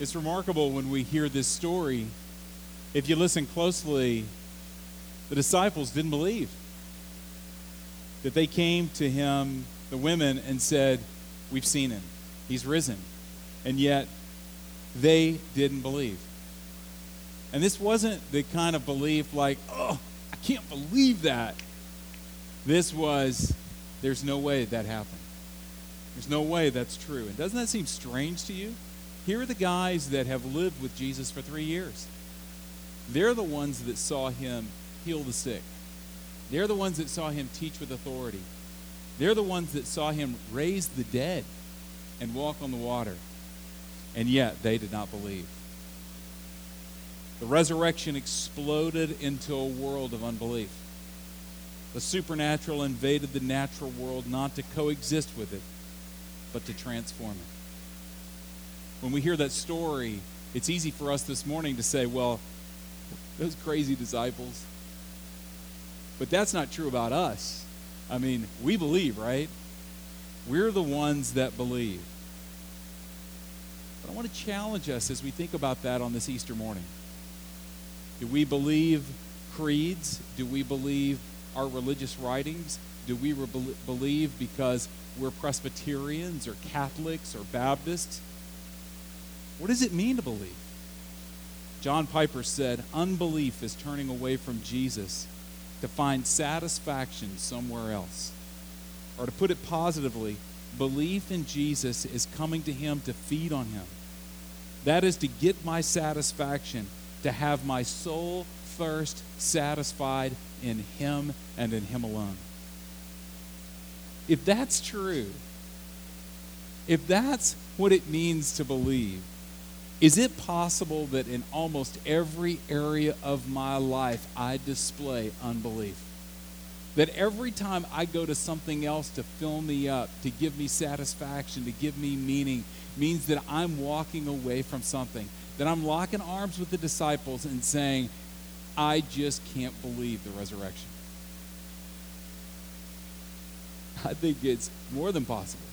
It's remarkable when we hear this story. If you listen closely, the disciples didn't believe that they came to him, the women, and said, We've seen him. He's risen. And yet, they didn't believe. And this wasn't the kind of belief like, oh, I can't believe that. This was, there's no way that happened. There's no way that's true. And doesn't that seem strange to you? Here are the guys that have lived with Jesus for three years. They're the ones that saw him heal the sick. They're the ones that saw him teach with authority. They're the ones that saw him raise the dead and walk on the water. And yet they did not believe. The resurrection exploded into a world of unbelief. The supernatural invaded the natural world not to coexist with it, but to transform it. When we hear that story, it's easy for us this morning to say, well, those crazy disciples. But that's not true about us. I mean, we believe, right? We're the ones that believe. But I want to challenge us as we think about that on this Easter morning. Do we believe creeds? Do we believe our religious writings? Do we re- believe because we're Presbyterians or Catholics or Baptists? What does it mean to believe? John Piper said, Unbelief is turning away from Jesus to find satisfaction somewhere else. Or to put it positively, belief in Jesus is coming to Him to feed on Him. That is to get my satisfaction, to have my soul thirst satisfied in Him and in Him alone. If that's true, if that's what it means to believe, is it possible that in almost every area of my life I display unbelief? That every time I go to something else to fill me up, to give me satisfaction, to give me meaning, means that I'm walking away from something. That I'm locking arms with the disciples and saying, I just can't believe the resurrection. I think it's more than possible.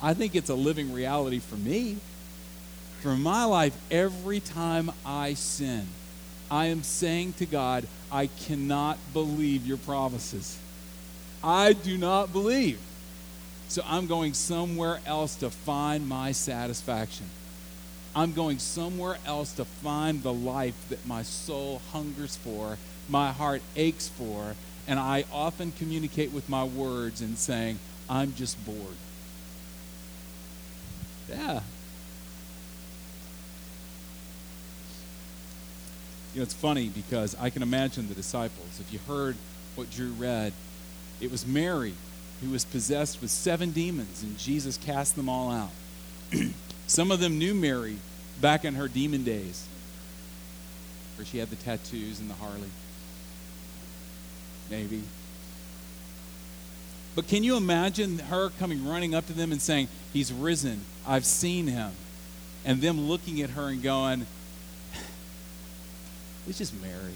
I think it's a living reality for me for my life, every time I sin, I am saying to God, I cannot believe your promises. I do not believe. So I'm going somewhere else to find my satisfaction. I'm going somewhere else to find the life that my soul hungers for, my heart aches for, and I often communicate with my words and saying, I'm just bored. Yeah, You know, it's funny because I can imagine the disciples. If you heard what Drew read, it was Mary who was possessed with seven demons, and Jesus cast them all out. Some of them knew Mary back in her demon days, where she had the tattoos and the Harley. Maybe. But can you imagine her coming running up to them and saying, He's risen. I've seen him. And them looking at her and going, it's just Mary.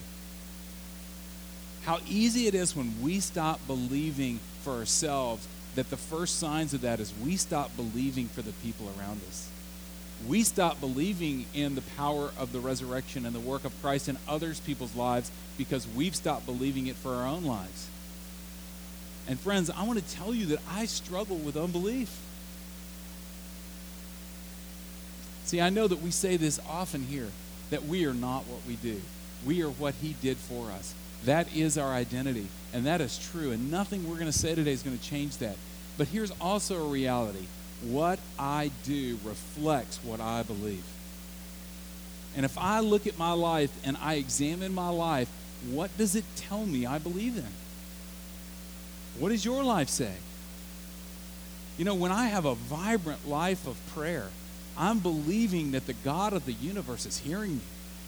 How easy it is when we stop believing for ourselves that the first signs of that is we stop believing for the people around us. We stop believing in the power of the resurrection and the work of Christ in others people's lives because we've stopped believing it for our own lives. And friends, I want to tell you that I struggle with unbelief. See, I know that we say this often here that we are not what we do. We are what He did for us. That is our identity, and that is true. And nothing we're going to say today is going to change that. But here's also a reality what I do reflects what I believe. And if I look at my life and I examine my life, what does it tell me I believe in? What does your life say? You know, when I have a vibrant life of prayer, I'm believing that the God of the universe is hearing me.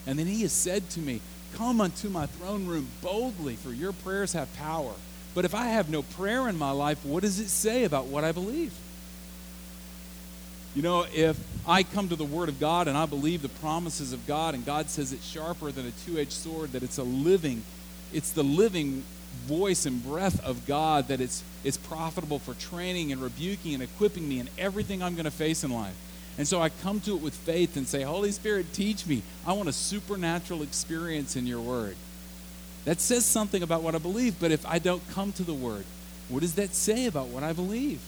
And then he has said to me, Come unto my throne room boldly, for your prayers have power. But if I have no prayer in my life, what does it say about what I believe? You know, if I come to the Word of God and I believe the promises of God, and God says it's sharper than a two edged sword, that it's a living, it's the living voice and breath of God, that it's, it's profitable for training and rebuking and equipping me in everything I'm going to face in life And so I come to it with faith and say, Holy Spirit, teach me. I want a supernatural experience in your word. That says something about what I believe, but if I don't come to the word, what does that say about what I believe?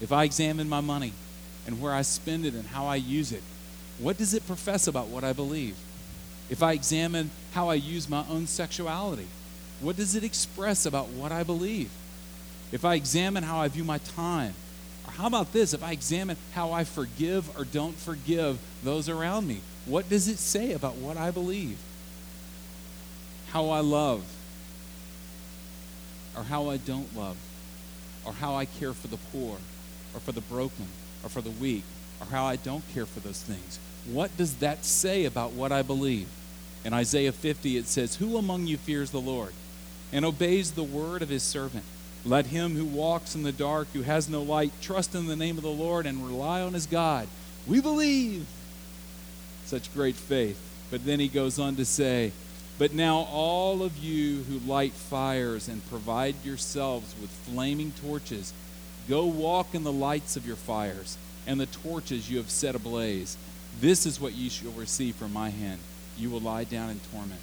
If I examine my money and where I spend it and how I use it, what does it profess about what I believe? If I examine how I use my own sexuality, what does it express about what I believe? If I examine how I view my time, how about this? If I examine how I forgive or don't forgive those around me, what does it say about what I believe? How I love, or how I don't love, or how I care for the poor, or for the broken, or for the weak, or how I don't care for those things. What does that say about what I believe? In Isaiah 50, it says, Who among you fears the Lord and obeys the word of his servant? Let him who walks in the dark, who has no light, trust in the name of the Lord and rely on his God. We believe. Such great faith. But then he goes on to say, But now all of you who light fires and provide yourselves with flaming torches, go walk in the lights of your fires and the torches you have set ablaze. This is what you shall receive from my hand. You will lie down in torment.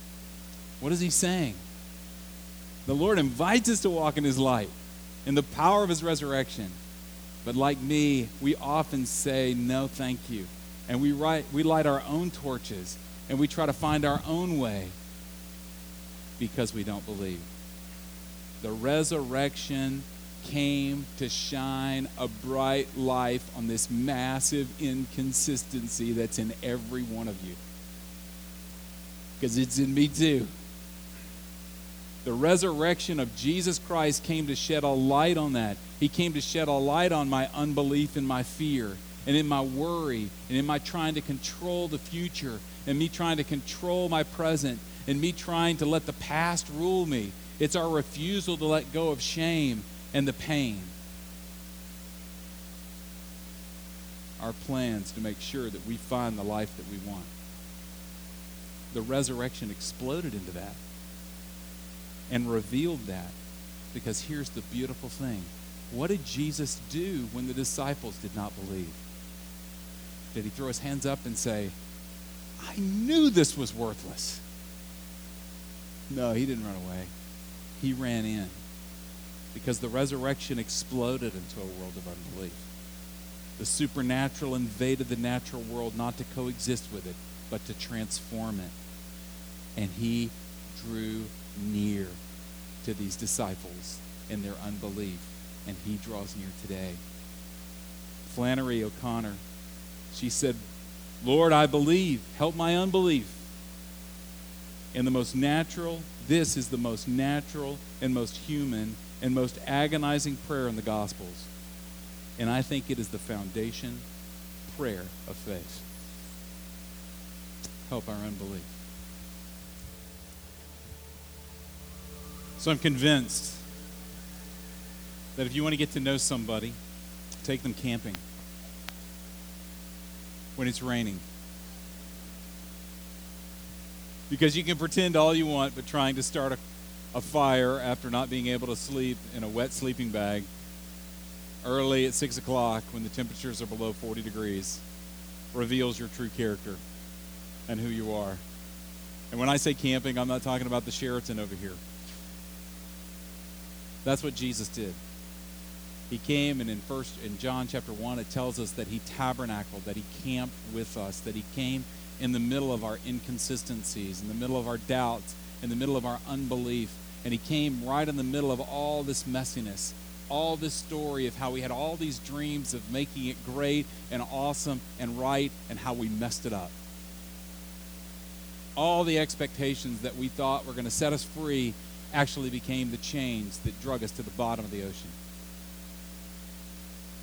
What is he saying? The Lord invites us to walk in his light, in the power of his resurrection. But like me, we often say, no, thank you. And we, write, we light our own torches and we try to find our own way because we don't believe. The resurrection came to shine a bright life on this massive inconsistency that's in every one of you. Because it's in me too. The resurrection of Jesus Christ came to shed a light on that. He came to shed a light on my unbelief and my fear and in my worry and in my trying to control the future and me trying to control my present and me trying to let the past rule me. It's our refusal to let go of shame and the pain. Our plans to make sure that we find the life that we want. The resurrection exploded into that and revealed that. Because here's the beautiful thing what did Jesus do when the disciples did not believe? Did he throw his hands up and say, I knew this was worthless? No, he didn't run away. He ran in because the resurrection exploded into a world of unbelief. The supernatural invaded the natural world not to coexist with it, but to transform it. And he drew near to these disciples in their unbelief, and he draws near today. Flannery O'Connor, she said, Lord, I believe, help my unbelief. And the most natural, this is the most natural and most human and most agonizing prayer in the Gospels. And I think it is the foundation prayer of faith. Help our unbelief. So I'm convinced that if you want to get to know somebody, take them camping when it's raining. Because you can pretend all you want, but trying to start a, a fire after not being able to sleep in a wet sleeping bag early at 6 o'clock when the temperatures are below 40 degrees reveals your true character and who you are. And when I say camping, I'm not talking about the Sheraton over here. That's what Jesus did. He came and in first in John chapter 1 it tells us that he tabernacled, that he camped with us, that he came in the middle of our inconsistencies, in the middle of our doubts, in the middle of our unbelief, and he came right in the middle of all this messiness, all this story of how we had all these dreams of making it great and awesome and right and how we messed it up. All the expectations that we thought were going to set us free actually became the chains that drug us to the bottom of the ocean.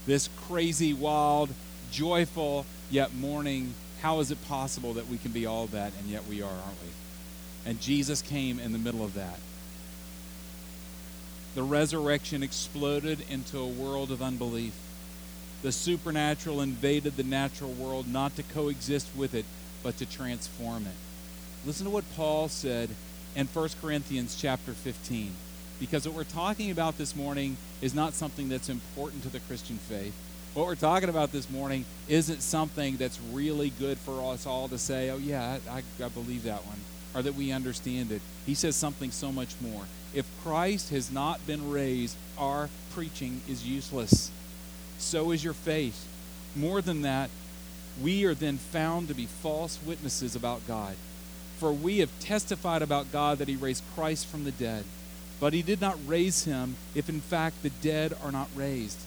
This crazy, wild, joyful, yet mourning, how is it possible that we can be all that and yet we are, aren't we? And Jesus came in the middle of that. The resurrection exploded into a world of unbelief. The supernatural invaded the natural world not to coexist with it, but to transform it. Listen to what Paul said in 1 Corinthians chapter 15. Because what we're talking about this morning is not something that's important to the Christian faith. what we're talking about this morning isn't something that's really good for us all to say, oh, yeah, I, I, believe that one, or that we understand it. He says something so much more. If Christ has not been raised, our preaching is useless. So is your faith. More than that, we are then found to be false witnesses about God. For we have testified about God that he raised Christ from the dead. But he did not raise him if in fact the dead are not raised.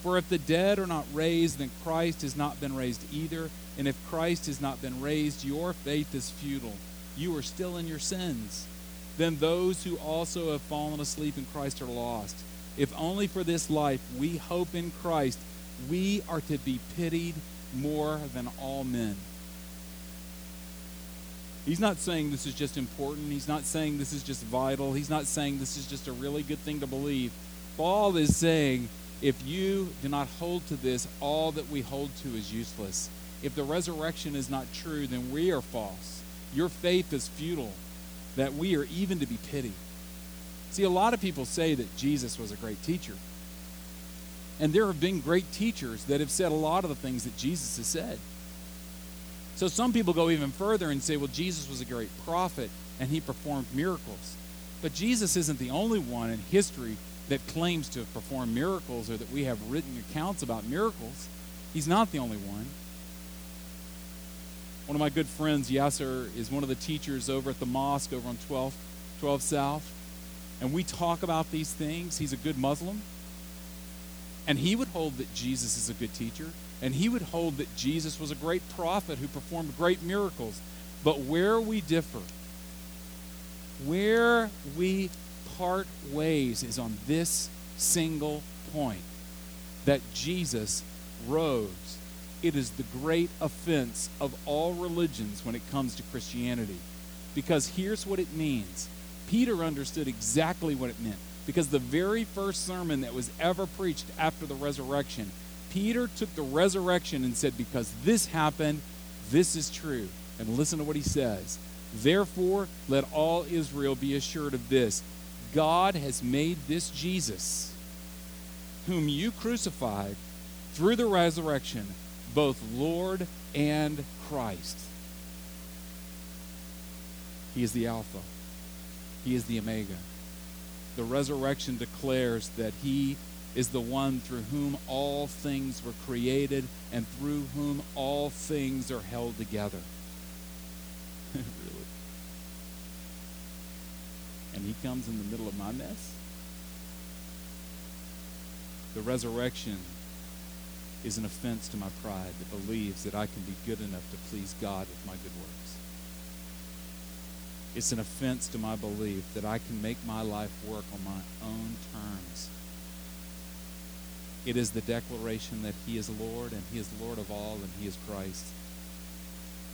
For if the dead are not raised, then Christ has not been raised either. And if Christ has not been raised, your faith is futile. You are still in your sins. Then those who also have fallen asleep in Christ are lost. If only for this life we hope in Christ, we are to be pitied more than all men. He's not saying this is just important. He's not saying this is just vital. He's not saying this is just a really good thing to believe. Paul is saying if you do not hold to this, all that we hold to is useless. If the resurrection is not true, then we are false. Your faith is futile, that we are even to be pitied. See, a lot of people say that Jesus was a great teacher. And there have been great teachers that have said a lot of the things that Jesus has said. So some people go even further and say, well, Jesus was a great prophet and he performed miracles. But Jesus isn't the only one in history that claims to have performed miracles or that we have written accounts about miracles. He's not the only one. One of my good friends, Yasser, is one of the teachers over at the mosque over on 12, 12 South. And we talk about these things. He's a good Muslim. And he would hold that Jesus is a good teacher. And he would hold that Jesus was a great prophet who performed great miracles. But where we differ, where we part ways is on this single point that Jesus rose. It is the great offense of all religions when it comes to Christianity. Because here's what it means Peter understood exactly what it meant. Because the very first sermon that was ever preached after the resurrection, Peter took the resurrection and said, Because this happened, this is true. And listen to what he says. Therefore, let all Israel be assured of this God has made this Jesus, whom you crucified through the resurrection, both Lord and Christ. He is the Alpha, He is the Omega. The resurrection declares that He is the one through whom all things were created and through whom all things are held together. really? and he comes in the middle of my mess? The resurrection is an offense to my pride that believes that I can be good enough to please God with my good works. It's an offense to my belief that I can make my life work on my own terms. It is the declaration that He is Lord and He is Lord of all and He is Christ.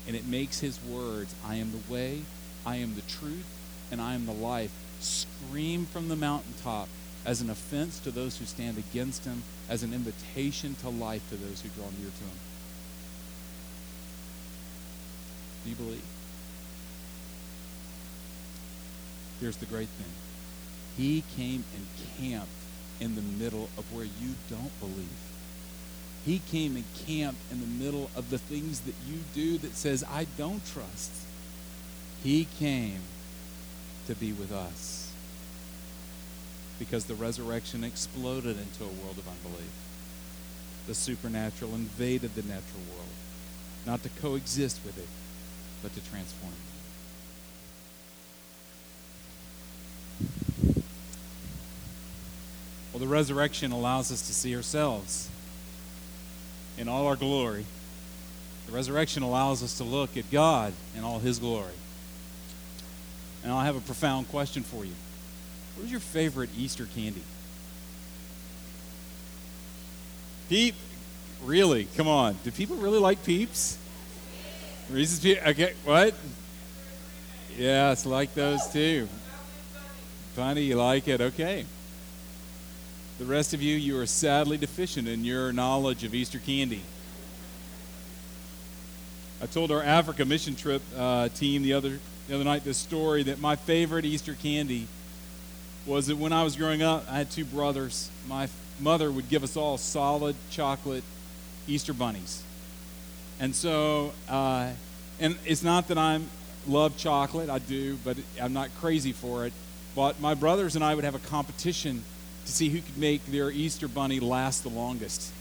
And it makes His words, I am the way, I am the truth, and I am the life, scream from the mountaintop as an offense to those who stand against him, as an invitation to life to those who draw near to him. Do you believe? Here's the great thing He came and camped in the middle of where you don't believe. He came and camped in the middle of the things that you do that says, I don't trust. He came to be with us. Because the resurrection exploded into a world of unbelief. The supernatural invaded the natural world, not to coexist with it, but to transform it. Well, the resurrection allows us to see ourselves in all our glory. The resurrection allows us to look at God in all his glory. And I have a profound question for you. What is your favorite Easter candy? Peep? Really? Come on. Do people really like Peeps? Reese's Peeps? Okay, what? Yes, like those too. Funny, you like it. Okay. The rest of you, you are sadly deficient in your knowledge of Easter candy. I told our Africa mission trip uh, team the other the other night this story that my favorite Easter candy was that when I was growing up, I had two brothers. My mother would give us all solid chocolate Easter bunnies. And so, uh, and it's not that I'm love chocolate, I do, but I'm not crazy for it. But my brothers and I would have a competition to see who could make their Easter bunny last the longest.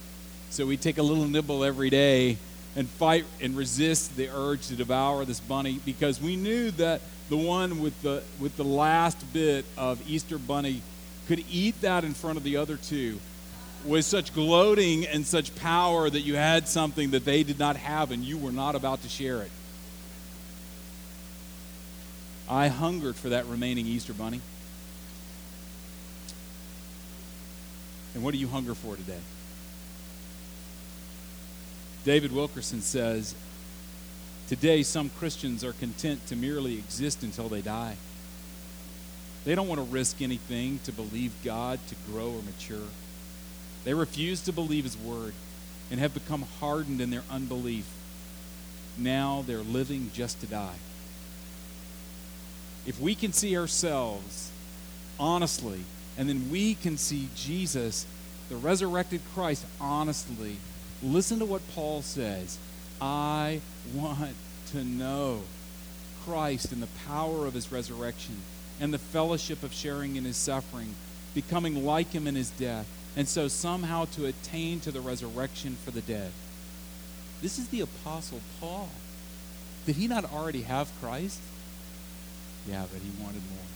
So we'd take a little nibble every day and fight and resist the urge to devour this bunny because we knew that the one with the with the last bit of Easter bunny could eat that in front of the other two with such gloating and such power that you had something that they did not have and you were not about to share it. I hungered for that remaining Easter bunny. And what do you hunger for today? David Wilkerson says, Today, some Christians are content to merely exist until they die. They don't want to risk anything to believe God to grow or mature. They refuse to believe His word and have become hardened in their unbelief. Now they're living just to die. If we can see ourselves honestly, and then we can see Jesus, the resurrected Christ, honestly, listen to what Paul says. I want to know Christ and the power of his resurrection and the fellowship of sharing in his suffering, becoming like him in his death, and so somehow to attain to the resurrection for the dead. This is the Apostle Paul. Did he not already have Christ? Yeah, but he wanted more.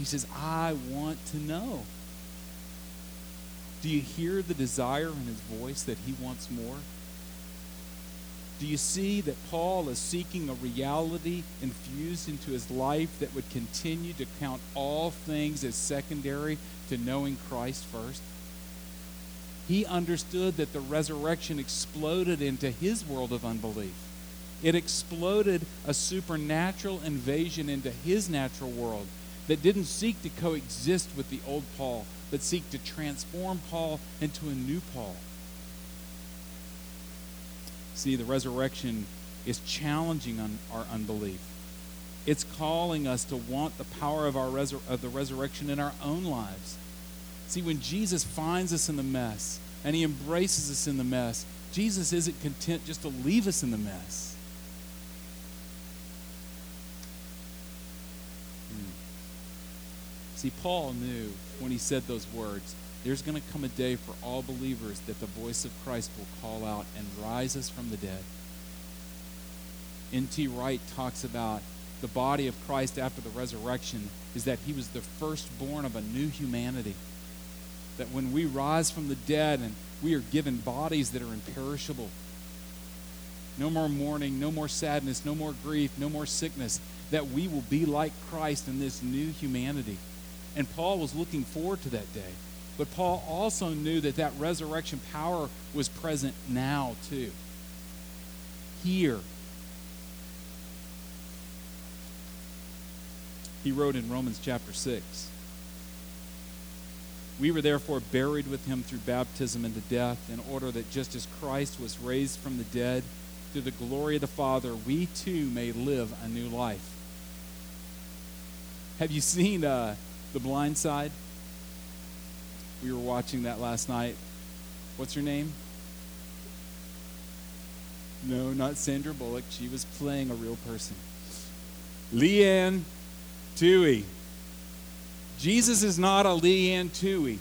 He says, I want to know. Do you hear the desire in his voice that he wants more? Do you see that Paul is seeking a reality infused into his life that would continue to count all things as secondary to knowing Christ first? He understood that the resurrection exploded into his world of unbelief. It exploded a supernatural invasion into his natural world that didn't seek to coexist with the old Paul, but seek to transform Paul into a new Paul. See, the resurrection is challenging on our unbelief. It's calling us to want the power of, our of the resurrection in our own lives. See, when Jesus finds us in the mess and he embraces us in the mess, Jesus isn't content just to leave us in the mess. See, Paul knew when he said those words there's going to come a day for all believers that the voice of Christ will call out and rise us from the dead. N.T. Wright talks about the body of Christ after the resurrection is that he was the firstborn of a new humanity. That when we rise from the dead and we are given bodies that are imperishable, no more mourning, no more sadness, no more grief, no more sickness, that we will be like Christ in this new humanity. And Paul was looking forward to that day. But Paul also knew that that resurrection power was present now, too. Here. He wrote in Romans chapter 6 We were therefore buried with him through baptism into death, in order that just as Christ was raised from the dead through the glory of the Father, we too may live a new life. Have you seen uh, The Blind Side? We were watching that last night. What's her name? No, not Sandra Bullock. She was playing a real person. Leanne Tui. Jesus is not a Leigh Anne Tuohy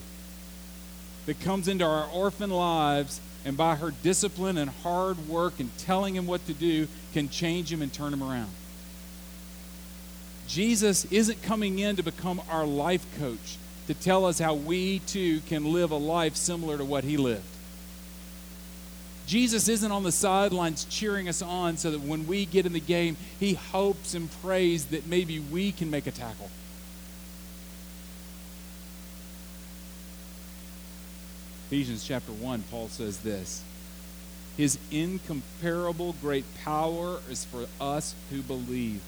that comes into our orphan lives and by her discipline and hard work and telling him what to do can change him and turn him around. Jesus isn't coming in to become our life coach to tell us how we too can live a life similar to what he lived. Jesus isn't on the sidelines cheering us on so that when we get in the game, he hopes and prays that maybe we can make a tackle. Ephesians chapter 1, Paul says this His incomparable great power is for us who believe.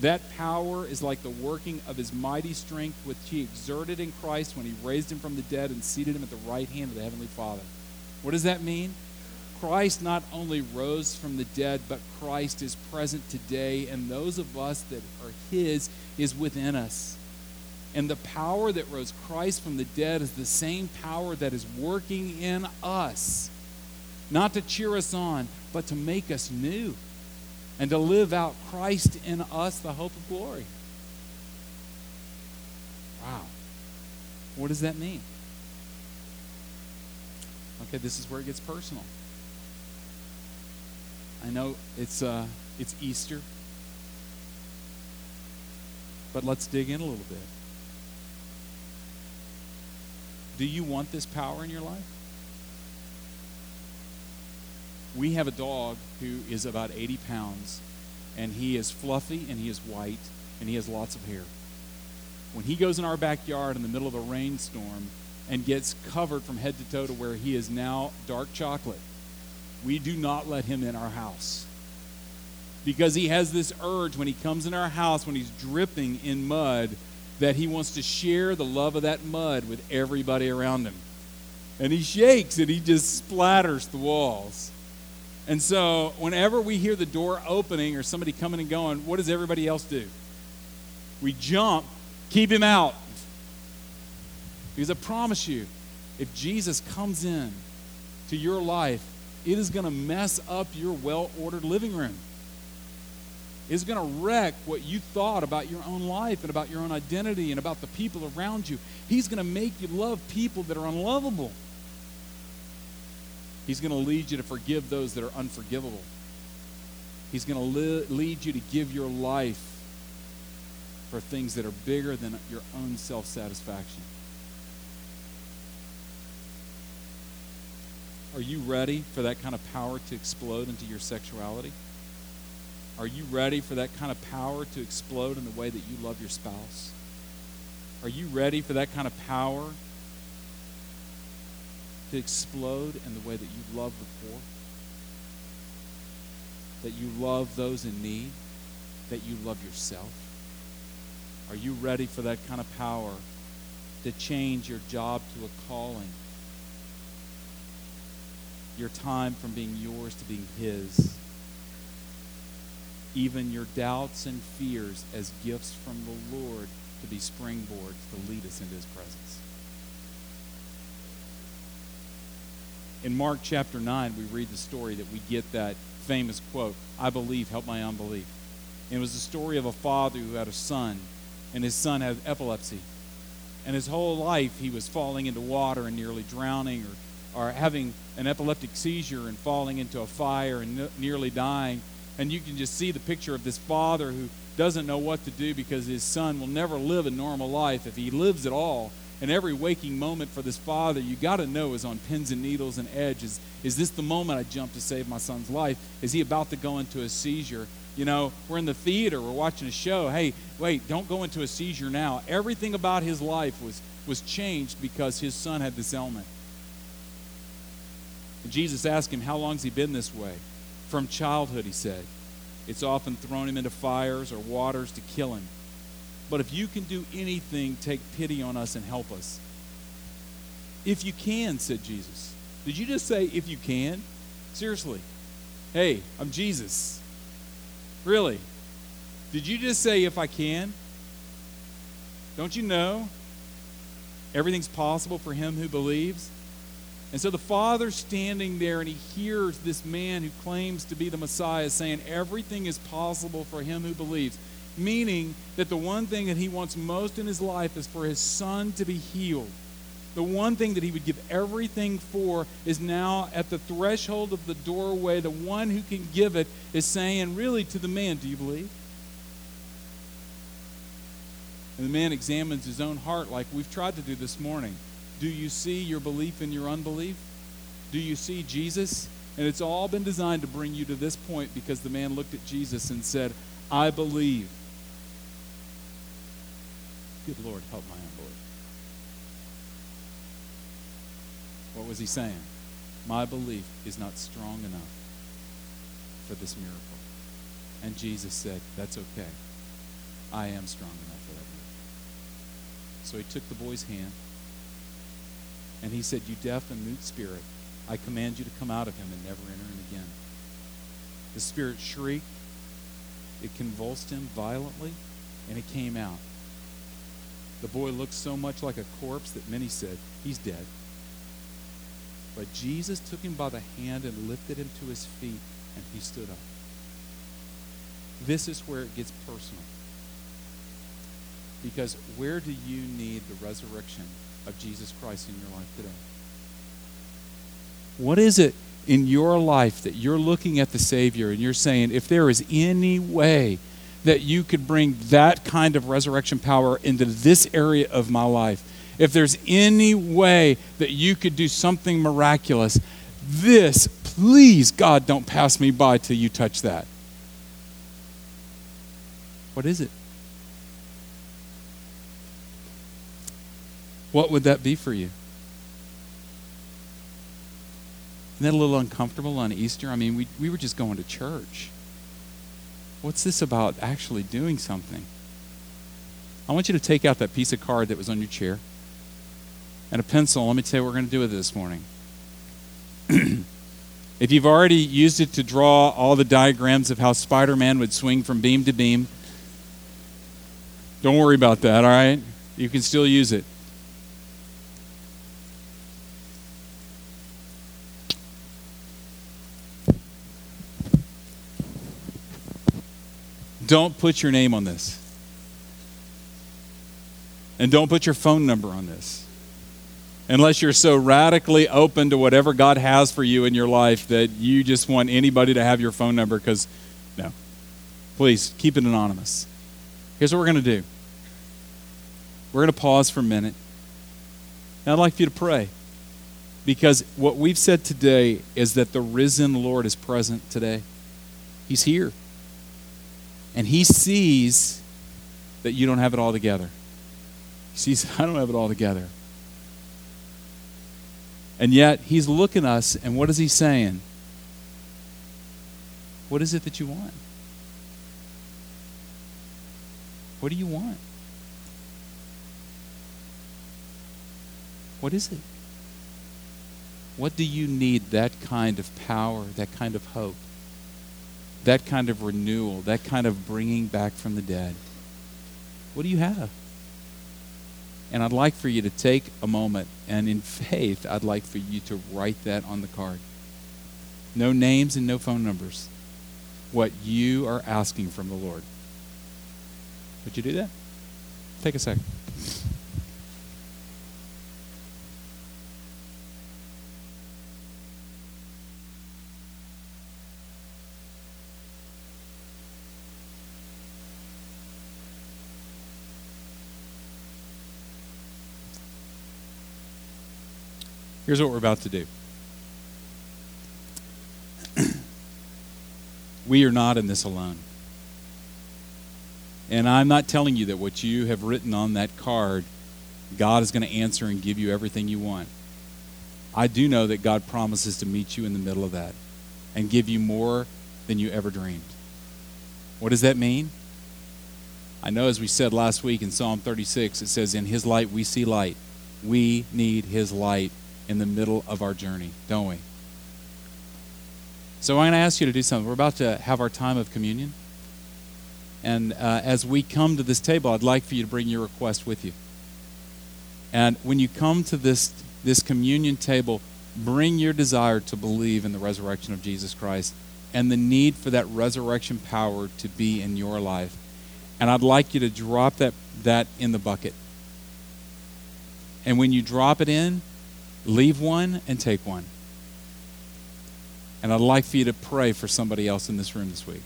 That power is like the working of his mighty strength, which he exerted in Christ when he raised him from the dead and seated him at the right hand of the Heavenly Father. What does that mean? Christ not only rose from the dead, but Christ is present today, and those of us that are his is within us. And the power that rose Christ from the dead is the same power that is working in us. Not to cheer us on, but to make us new and to live out Christ in us, the hope of glory. Wow. What does that mean? Okay, this is where it gets personal. I know it's uh, it's Easter, but let's dig in a little bit. Do you want this power in your life? We have a dog who is about 80 pounds, and he is fluffy and he is white and he has lots of hair. When he goes in our backyard in the middle of a rainstorm and gets covered from head to toe to where he is now dark chocolate, we do not let him in our house. Because he has this urge when he comes in our house, when he's dripping in mud, that he wants to share the love of that mud with everybody around him. And he shakes and he just splatters the walls. And so, whenever we hear the door opening or somebody coming and going, what does everybody else do? We jump, keep him out. Because I promise you, if Jesus comes in to your life, it is going to mess up your well ordered living room. It's going to wreck what you thought about your own life and about your own identity and about the people around you. He's going to make you love people that are unlovable. He's going to lead you to forgive those that are unforgivable. He's going to li- lead you to give your life for things that are bigger than your own self satisfaction. Are you ready for that kind of power to explode into your sexuality? Are you ready for that kind of power to explode in the way that you love your spouse? Are you ready for that kind of power to explode in the way that you love the poor? That you love those in need? That you love yourself? Are you ready for that kind of power to change your job to a calling? Your time from being yours to being His? Even your doubts and fears as gifts from the Lord to be springboards to lead us into His presence. In Mark chapter 9, we read the story that we get that famous quote, I believe, help my unbelief. And it was the story of a father who had a son, and his son had epilepsy. And his whole life he was falling into water and nearly drowning or, or having an epileptic seizure and falling into a fire and n- nearly dying. And you can just see the picture of this father who doesn't know what to do because his son will never live a normal life if he lives at all and every waking moment for this father, you got to know, is on pins and needles and edges. Is this the moment I jump to save my son's life? Is he about to go into a seizure? You know, we're in the theater, we're watching a show. Hey, wait, don't go into a seizure now. Everything about his life was, was changed because his son had this ailment. And Jesus asked him, How long's he been this way? From childhood, he said. It's often thrown him into fires or waters to kill him. But if you can do anything, take pity on us and help us. If you can, said Jesus. Did you just say, if you can? Seriously. Hey, I'm Jesus. Really? Did you just say, if I can? Don't you know? Everything's possible for him who believes. And so the father standing there and he hears this man who claims to be the Messiah saying, Everything is possible for him who believes meaning that the one thing that he wants most in his life is for his son to be healed. The one thing that he would give everything for is now at the threshold of the doorway. The one who can give it is saying, really, to the man, Do you believe? And the man examines his own heart like we've tried to do this morning. Do you see your belief in your unbelief? Do you see Jesus? And it's all been designed to bring you to this point because the man looked at Jesus and said, I believe. Good Lord, help my unbelief. What was he saying? My belief is not strong enough for this miracle. And Jesus said, That's okay. I am strong enough for that miracle. So he took the boy's hand and he said, You deaf and mute spirit, I command you to come out of him and never enter him again. The spirit shrieked, it convulsed him violently, and it came out. The boy looked so much like a corpse that many said, He's dead. But Jesus took him by the hand and lifted him to his feet, and he stood up. This is where it gets personal. Because where do you need the resurrection of Jesus Christ in your life today? What is it in your life that you're looking at the Savior and you're saying, if there is any way that you could bring that kind of resurrection power into this area of my life, if there's any way that you could do something miraculous, this, please, God, don't pass me by till you touch that. What is it? What would that be for you? Isn't that a little uncomfortable on Easter? I mean, we, we were just going to church. What's this about actually doing something? I want you to take out that piece of card that was on your chair and a pencil. Let me tell you what we're going to do with it this morning. if you've already used it to draw all the diagrams of how Spider Man would swing from beam to beam, don't worry about that, all right? You can still use it. Don't put your name on this. And don't put your phone number on this. Unless you're so radically open to whatever God has for you in your life that you just want anybody to have your phone number because, no. Please keep it anonymous. Here's what we're going to do we're going to pause for a minute. And I'd like for you to pray. Because what we've said today is that the risen Lord is present today. He's here. And he sees that you don't have it all together. He sees, I don't have it all together. And yet, he's looking at us, and what is he saying? What is it that you want? What do you want? What is it? What do you need that kind of power, that kind of hope? That kind of renewal, that kind of bringing back from the dead. What do you have? And I'd like for you to take a moment, and in faith, I'd like for you to write that on the card. No names and no phone numbers. What you are asking from the Lord. Would you do that? Take a second. Here's what we're about to do. we are not in this alone. And I'm not telling you that what you have written on that card, God is going to answer and give you everything you want. I do know that God promises to meet you in the middle of that and give you more than you ever dreamed. What does that mean? I know, as we said last week in Psalm 36, it says, In His light we see light. We need His light in the middle of our journey, don't we? So I'm going to ask you to do something. We're about to have our time of communion. And uh, as we come to this table, I'd like for you to bring your request with you. And when you come to this, this communion table, bring your desire to believe in the resurrection of Jesus Christ and the need for that resurrection power to be in your life. And I'd like you to drop that, that in the bucket. And when you drop it in, Leave one and take one. And I'd like for you to pray for somebody else in this room this week.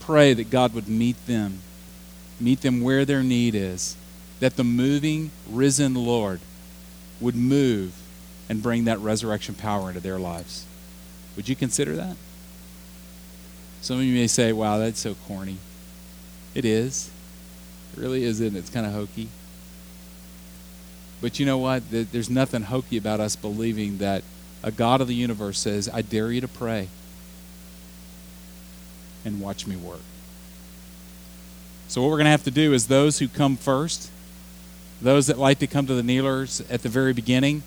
Pray that God would meet them, meet them where their need is, that the moving, risen Lord would move and bring that resurrection power into their lives. Would you consider that? Some of you may say, wow, that's so corny. It is. It really isn't. It's kind of hokey. But you know what? There's nothing hokey about us believing that a God of the universe says, I dare you to pray and watch me work. So, what we're going to have to do is those who come first, those that like to come to the kneelers at the very beginning,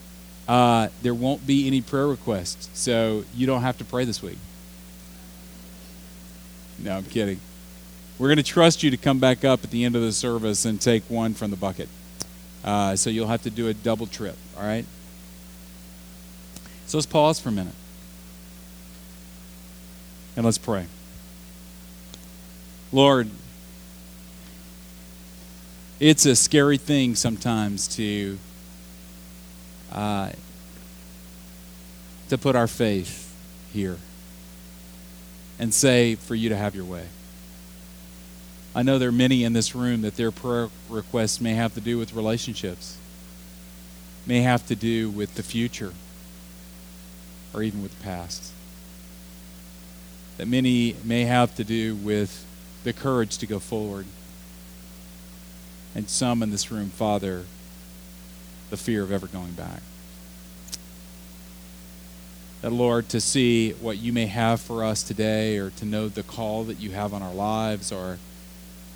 uh, there won't be any prayer requests. So, you don't have to pray this week. No, I'm kidding. We're We're going to trust you to come back up at the end of the service and take one from the bucket. Uh, so you'll have to do a double trip, all right? So let's pause for a minute. And let's pray. Lord, it's a scary thing sometimes to uh, to put our faith here and say for you to have your way. I know there are many in this room that their prayer requests may have to do with relationships, may have to do with the future, or even with the past. That many may have to do with the courage to go forward. And some in this room, Father, the fear of ever going back. That, Lord, to see what you may have for us today, or to know the call that you have on our lives, or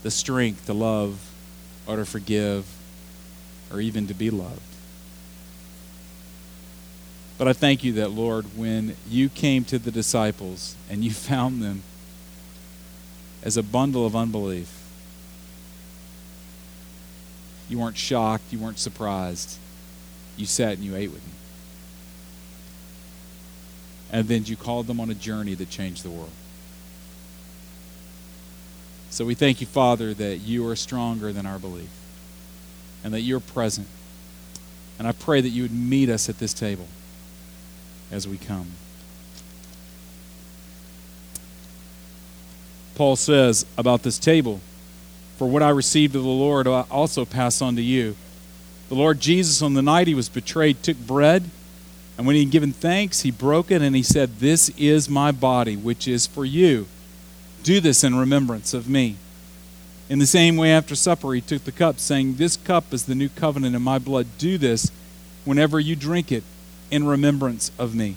the strength to love, or to forgive, or even to be loved. But I thank you that, Lord, when you came to the disciples and you found them as a bundle of unbelief, you weren't shocked, you weren't surprised. You sat and you ate with them. And then you called them on a journey that changed the world. So we thank you, Father, that you are stronger than our belief and that you're present. And I pray that you would meet us at this table as we come. Paul says about this table, For what I received of the Lord, I also pass on to you. The Lord Jesus, on the night he was betrayed, took bread, and when he had given thanks, he broke it, and he said, This is my body, which is for you. Do this in remembrance of me. In the same way, after supper, he took the cup, saying, This cup is the new covenant in my blood. Do this whenever you drink it in remembrance of me.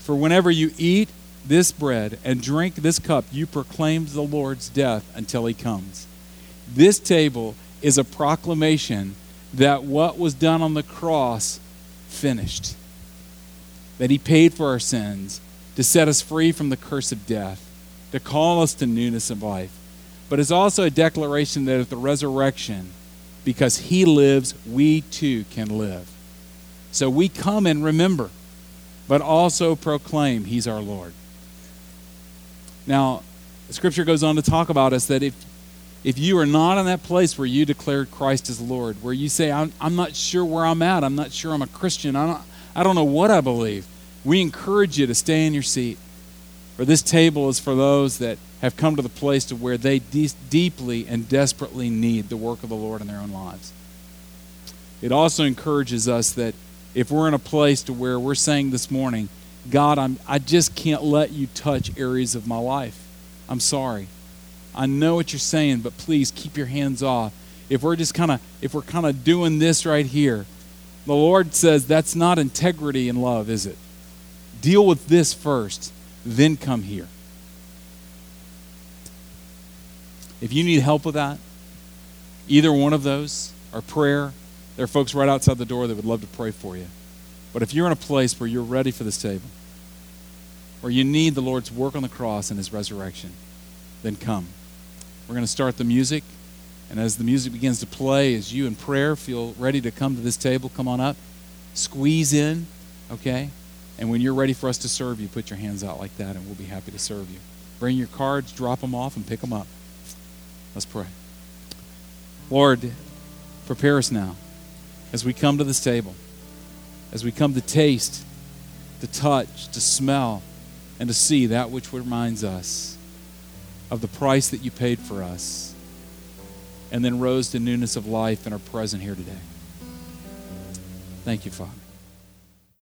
For whenever you eat this bread and drink this cup, you proclaim the Lord's death until he comes. This table is a proclamation that what was done on the cross finished. That he paid for our sins to set us free from the curse of death, to call us to newness of life. But it's also a declaration that at the resurrection, because he lives, we too can live. So we come and remember, but also proclaim he's our Lord. Now, Scripture goes on to talk about us that if if you are not in that place where you declared Christ as Lord, where you say, I'm, I'm not sure where I'm at, I'm not sure I'm a Christian, I don't, I don't know what I believe, we encourage you to stay in your seat. For this table is for those that have come to the place to where they de- deeply and desperately need the work of the Lord in their own lives. It also encourages us that if we're in a place to where we're saying this morning, God, I'm, I just can't let you touch areas of my life. I'm sorry. I know what you're saying, but please keep your hands off. If we're just kind of if we're kind of doing this right here, the Lord says that's not integrity and love, is it? Deal with this first, then come here. If you need help with that, either one of those, or prayer, there are folks right outside the door that would love to pray for you. But if you're in a place where you're ready for this table, or you need the Lord's work on the cross and his resurrection, then come. We're going to start the music. And as the music begins to play, as you in prayer feel ready to come to this table, come on up. Squeeze in, okay? And when you're ready for us to serve you, put your hands out like that, and we'll be happy to serve you. Bring your cards, drop them off, and pick them up. Let's pray. Lord, prepare us now as we come to this table, as we come to taste, to touch, to smell, and to see that which reminds us of the price that you paid for us, and then rose to newness of life and are present here today. Thank you, Father.